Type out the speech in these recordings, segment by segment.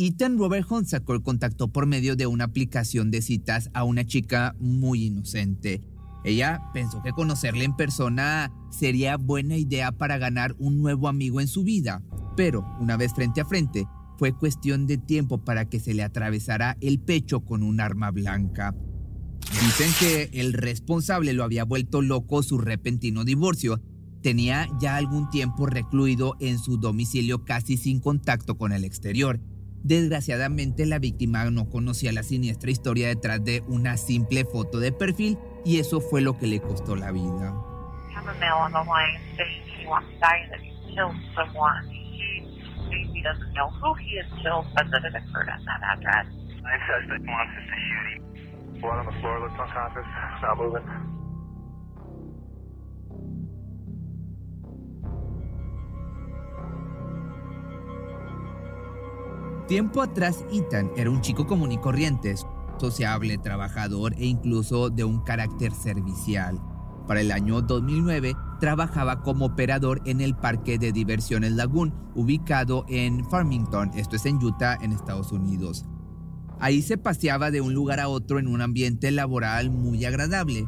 Ethan Robert Hunt sacó contacto por medio de una aplicación de citas a una chica muy inocente. Ella pensó que conocerle en persona sería buena idea para ganar un nuevo amigo en su vida, pero una vez frente a frente, fue cuestión de tiempo para que se le atravesara el pecho con un arma blanca. Dicen que el responsable lo había vuelto loco su repentino divorcio. Tenía ya algún tiempo recluido en su domicilio casi sin contacto con el exterior. Desgraciadamente la víctima no conocía la siniestra historia detrás de una simple foto de perfil y eso fue lo que le costó la vida. Tiempo atrás, Ethan era un chico común y corriente, sociable, trabajador e incluso de un carácter servicial. Para el año 2009, trabajaba como operador en el parque de diversiones Lagoon, ubicado en Farmington, esto es en Utah, en Estados Unidos. Ahí se paseaba de un lugar a otro en un ambiente laboral muy agradable.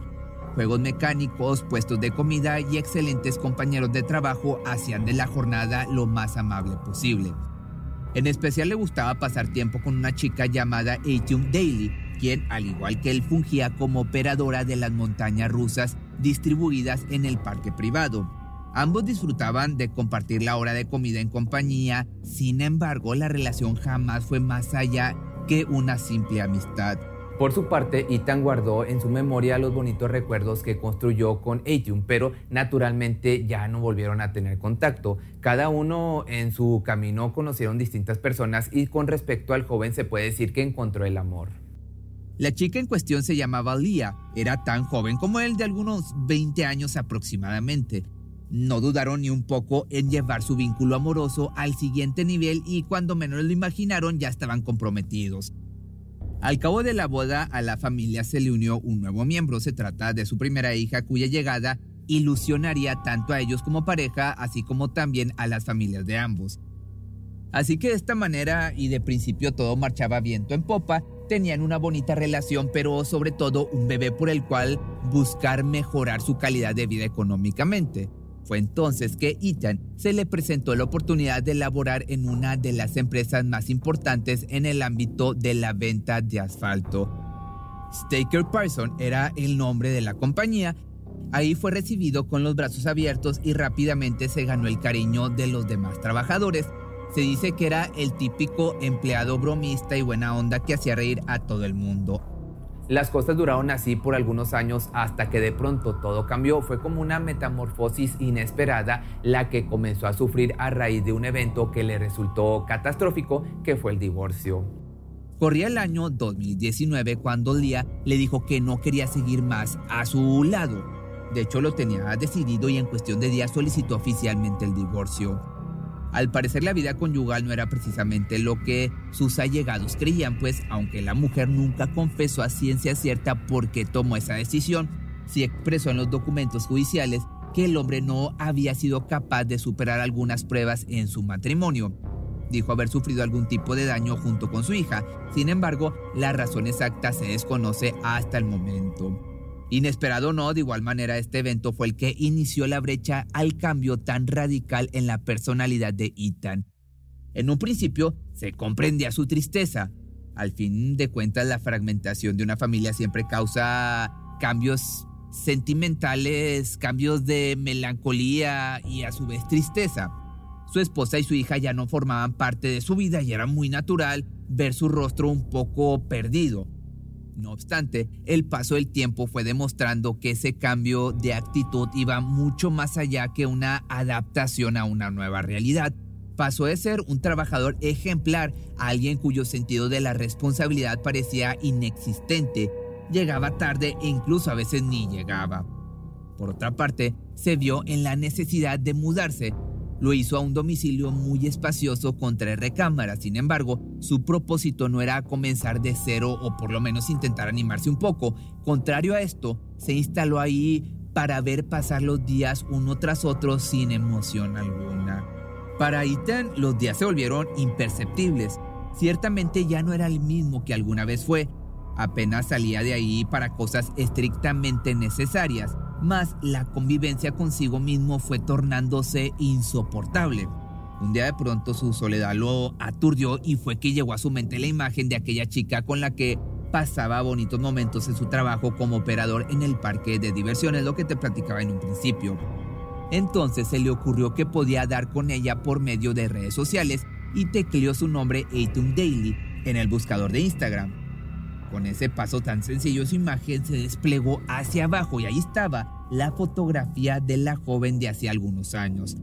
Juegos mecánicos, puestos de comida y excelentes compañeros de trabajo hacían de la jornada lo más amable posible. En especial le gustaba pasar tiempo con una chica llamada Atium Daly, quien, al igual que él, fungía como operadora de las montañas rusas distribuidas en el parque privado. Ambos disfrutaban de compartir la hora de comida en compañía, sin embargo la relación jamás fue más allá que una simple amistad. Por su parte, Ethan guardó en su memoria los bonitos recuerdos que construyó con Atium, pero naturalmente ya no volvieron a tener contacto. Cada uno en su camino conocieron distintas personas y con respecto al joven se puede decir que encontró el amor. La chica en cuestión se llamaba Lia, era tan joven como él de algunos 20 años aproximadamente. No dudaron ni un poco en llevar su vínculo amoroso al siguiente nivel y cuando menos lo imaginaron ya estaban comprometidos. Al cabo de la boda, a la familia se le unió un nuevo miembro. Se trata de su primera hija, cuya llegada ilusionaría tanto a ellos como pareja, así como también a las familias de ambos. Así que de esta manera, y de principio todo marchaba viento en popa, tenían una bonita relación, pero sobre todo un bebé por el cual buscar mejorar su calidad de vida económicamente. Fue entonces que Ethan se le presentó la oportunidad de laborar en una de las empresas más importantes en el ámbito de la venta de asfalto. Staker Parson era el nombre de la compañía. Ahí fue recibido con los brazos abiertos y rápidamente se ganó el cariño de los demás trabajadores. Se dice que era el típico empleado bromista y buena onda que hacía reír a todo el mundo. Las cosas duraron así por algunos años hasta que de pronto todo cambió. Fue como una metamorfosis inesperada la que comenzó a sufrir a raíz de un evento que le resultó catastrófico, que fue el divorcio. Corría el año 2019 cuando Lia le dijo que no quería seguir más a su lado. De hecho, lo tenía decidido y en cuestión de días solicitó oficialmente el divorcio. Al parecer la vida conyugal no era precisamente lo que sus allegados creían, pues aunque la mujer nunca confesó a ciencia cierta por qué tomó esa decisión, sí expresó en los documentos judiciales que el hombre no había sido capaz de superar algunas pruebas en su matrimonio. Dijo haber sufrido algún tipo de daño junto con su hija, sin embargo, la razón exacta se desconoce hasta el momento. Inesperado no, de igual manera este evento fue el que inició la brecha al cambio tan radical en la personalidad de Ethan. En un principio se comprendía su tristeza. Al fin de cuentas la fragmentación de una familia siempre causa cambios sentimentales, cambios de melancolía y a su vez tristeza. Su esposa y su hija ya no formaban parte de su vida y era muy natural ver su rostro un poco perdido. No obstante, el paso del tiempo fue demostrando que ese cambio de actitud iba mucho más allá que una adaptación a una nueva realidad. Pasó de ser un trabajador ejemplar a alguien cuyo sentido de la responsabilidad parecía inexistente. Llegaba tarde e incluso a veces ni llegaba. Por otra parte, se vio en la necesidad de mudarse lo hizo a un domicilio muy espacioso con tres recámaras. Sin embargo, su propósito no era comenzar de cero o por lo menos intentar animarse un poco. Contrario a esto, se instaló ahí para ver pasar los días uno tras otro sin emoción alguna. Para Ethan, los días se volvieron imperceptibles. ciertamente ya no era el mismo que alguna vez fue. Apenas salía de ahí para cosas estrictamente necesarias, mas la convivencia consigo mismo fue tornándose insoportable. Un día de pronto su soledad lo aturdió y fue que llegó a su mente la imagen de aquella chica con la que pasaba bonitos momentos en su trabajo como operador en el parque de diversiones, lo que te platicaba en un principio. Entonces se le ocurrió que podía dar con ella por medio de redes sociales y tecleó su nombre Atum Daily en el buscador de Instagram. Con ese paso tan sencillo su imagen se desplegó hacia abajo y ahí estaba la fotografía de la joven de hace algunos años.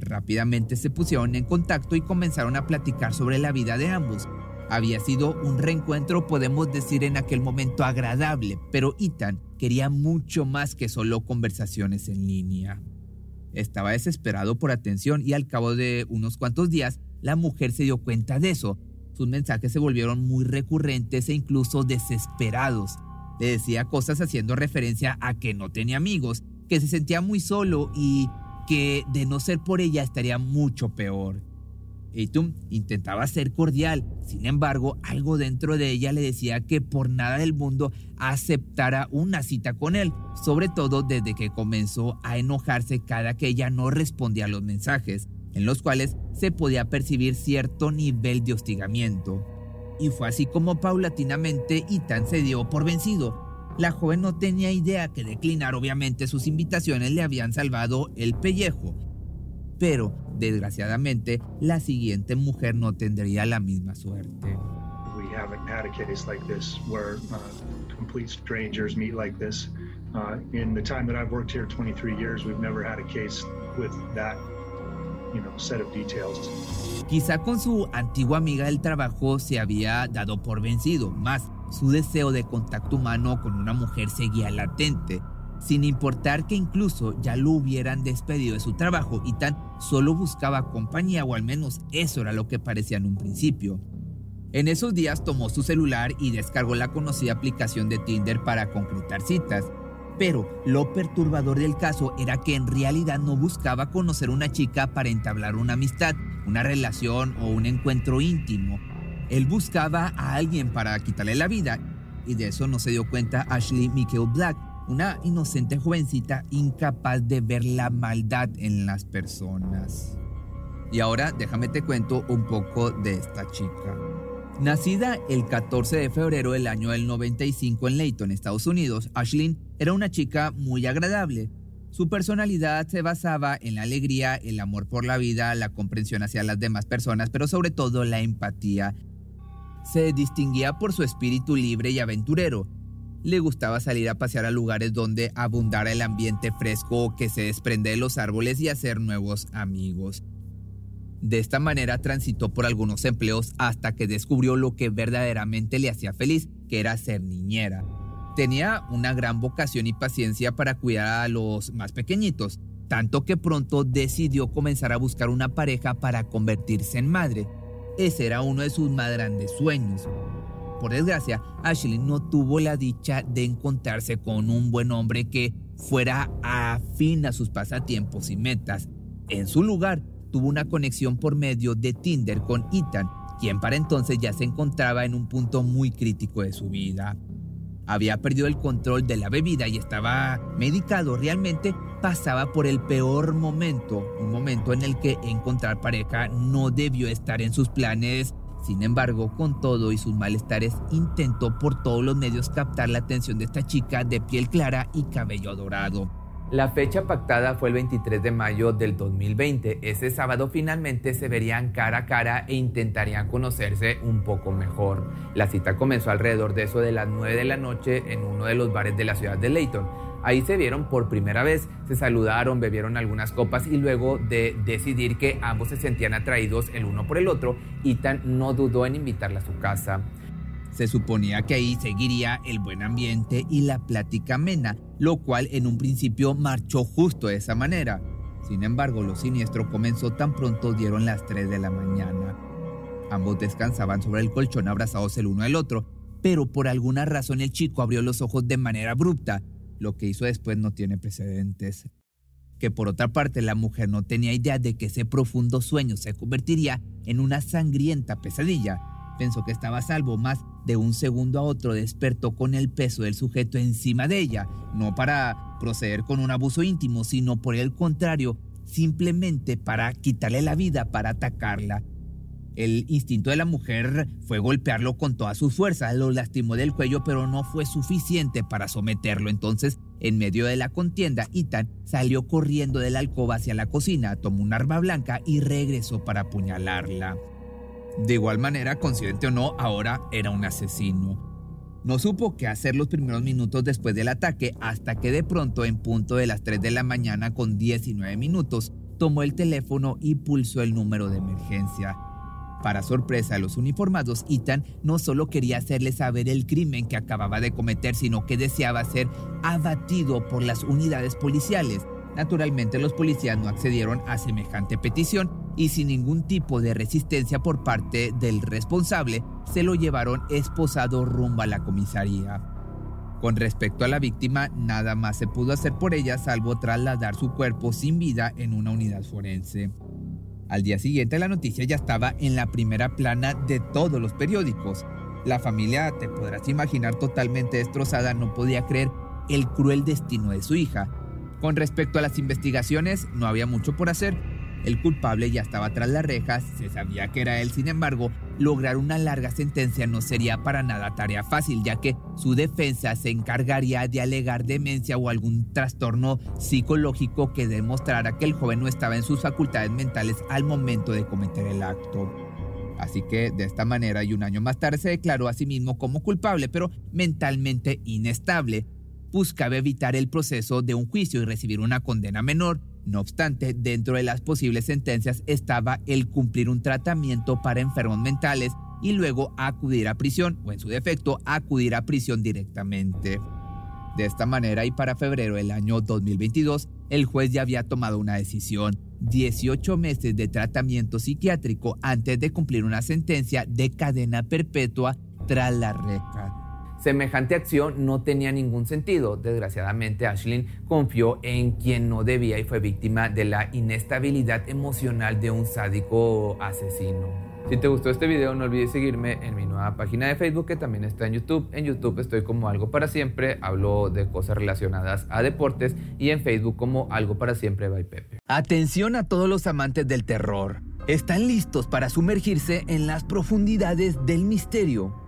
Rápidamente se pusieron en contacto y comenzaron a platicar sobre la vida de ambos. Había sido un reencuentro, podemos decir, en aquel momento agradable, pero Ethan quería mucho más que solo conversaciones en línea. Estaba desesperado por atención y al cabo de unos cuantos días la mujer se dio cuenta de eso. Sus mensajes se volvieron muy recurrentes e incluso desesperados. Le decía cosas haciendo referencia a que no tenía amigos, que se sentía muy solo y que de no ser por ella estaría mucho peor. Eitum intentaba ser cordial, sin embargo, algo dentro de ella le decía que por nada del mundo aceptara una cita con él, sobre todo desde que comenzó a enojarse cada que ella no respondía a los mensajes, en los cuales se podía percibir cierto nivel de hostigamiento. Y fue así como paulatinamente Ethan se dio por vencido. La joven no tenía idea que declinar obviamente sus invitaciones le habían salvado el pellejo. Pero Desgraciadamente, la siguiente mujer no tendría la misma suerte. We haven't had a case like this where uh, complete strangers meet like this. Uh, in the time that I've worked here, 23 years, we've never had a case with that Quizá con su antigua amiga del trabajo se había dado por vencido, más su deseo de contacto humano con una mujer seguía latente sin importar que incluso ya lo hubieran despedido de su trabajo y tan solo buscaba compañía o al menos eso era lo que parecía en un principio. En esos días tomó su celular y descargó la conocida aplicación de Tinder para concretar citas. Pero lo perturbador del caso era que en realidad no buscaba conocer una chica para entablar una amistad, una relación o un encuentro íntimo. Él buscaba a alguien para quitarle la vida y de eso no se dio cuenta Ashley Mikkel Black, una inocente jovencita incapaz de ver la maldad en las personas. Y ahora déjame te cuento un poco de esta chica. Nacida el 14 de febrero del año del 95 en Layton, Estados Unidos, Ashlyn era una chica muy agradable. Su personalidad se basaba en la alegría, el amor por la vida, la comprensión hacia las demás personas, pero sobre todo la empatía. Se distinguía por su espíritu libre y aventurero, le gustaba salir a pasear a lugares donde abundara el ambiente fresco que se desprende de los árboles y hacer nuevos amigos. De esta manera transitó por algunos empleos hasta que descubrió lo que verdaderamente le hacía feliz, que era ser niñera. Tenía una gran vocación y paciencia para cuidar a los más pequeñitos, tanto que pronto decidió comenzar a buscar una pareja para convertirse en madre. Ese era uno de sus más grandes sueños. Por desgracia, Ashley no tuvo la dicha de encontrarse con un buen hombre que fuera afín a sus pasatiempos y metas. En su lugar, tuvo una conexión por medio de Tinder con Ethan, quien para entonces ya se encontraba en un punto muy crítico de su vida. Había perdido el control de la bebida y estaba medicado. Realmente pasaba por el peor momento, un momento en el que encontrar pareja no debió estar en sus planes sin embargo, con todo y sus malestares, intentó por todos los medios captar la atención de esta chica de piel clara y cabello dorado. La fecha pactada fue el 23 de mayo del 2020. Ese sábado finalmente se verían cara a cara e intentarían conocerse un poco mejor. La cita comenzó alrededor de eso de las 9 de la noche en uno de los bares de la ciudad de Leyton. Ahí se vieron por primera vez, se saludaron, bebieron algunas copas y luego de decidir que ambos se sentían atraídos el uno por el otro, Ethan no dudó en invitarla a su casa. Se suponía que ahí seguiría el buen ambiente y la plática amena, lo cual en un principio marchó justo de esa manera. Sin embargo, lo siniestro comenzó tan pronto dieron las 3 de la mañana. Ambos descansaban sobre el colchón abrazados el uno al otro, pero por alguna razón el chico abrió los ojos de manera abrupta lo que hizo después no tiene precedentes. Que por otra parte la mujer no tenía idea de que ese profundo sueño se convertiría en una sangrienta pesadilla. pensó que estaba a salvo, más de un segundo a otro despertó con el peso del sujeto encima de ella, no para proceder con un abuso íntimo, sino por el contrario, simplemente para quitarle la vida, para atacarla. El instinto de la mujer fue golpearlo con todas sus fuerzas, lo lastimó del cuello, pero no fue suficiente para someterlo. Entonces, en medio de la contienda, Ethan salió corriendo de la alcoba hacia la cocina, tomó un arma blanca y regresó para apuñalarla. De igual manera, consciente o no, ahora era un asesino. No supo qué hacer los primeros minutos después del ataque hasta que de pronto, en punto de las 3 de la mañana con 19 minutos, tomó el teléfono y pulsó el número de emergencia. Para sorpresa de los uniformados, Ethan no solo quería hacerle saber el crimen que acababa de cometer, sino que deseaba ser abatido por las unidades policiales. Naturalmente los policías no accedieron a semejante petición y sin ningún tipo de resistencia por parte del responsable, se lo llevaron esposado rumbo a la comisaría. Con respecto a la víctima, nada más se pudo hacer por ella salvo trasladar su cuerpo sin vida en una unidad forense. Al día siguiente la noticia ya estaba en la primera plana de todos los periódicos. La familia, te podrás imaginar, totalmente destrozada, no podía creer el cruel destino de su hija. Con respecto a las investigaciones, no había mucho por hacer. El culpable ya estaba tras las rejas, se sabía que era él, sin embargo, lograr una larga sentencia no sería para nada tarea fácil, ya que su defensa se encargaría de alegar demencia o algún trastorno psicológico que demostrara que el joven no estaba en sus facultades mentales al momento de cometer el acto. Así que de esta manera y un año más tarde se declaró a sí mismo como culpable, pero mentalmente inestable. Buscaba evitar el proceso de un juicio y recibir una condena menor, no obstante, dentro de las posibles sentencias estaba el cumplir un tratamiento para enfermos mentales y luego acudir a prisión o en su defecto acudir a prisión directamente. De esta manera y para febrero del año 2022, el juez ya había tomado una decisión, 18 meses de tratamiento psiquiátrico antes de cumplir una sentencia de cadena perpetua tras la reja. Semejante acción no tenía ningún sentido. Desgraciadamente, Ashlyn confió en quien no debía y fue víctima de la inestabilidad emocional de un sádico asesino. Si te gustó este video, no olvides seguirme en mi nueva página de Facebook que también está en YouTube. En YouTube estoy como Algo para Siempre, hablo de cosas relacionadas a deportes y en Facebook como Algo para Siempre by Pepe. Atención a todos los amantes del terror. ¿Están listos para sumergirse en las profundidades del misterio?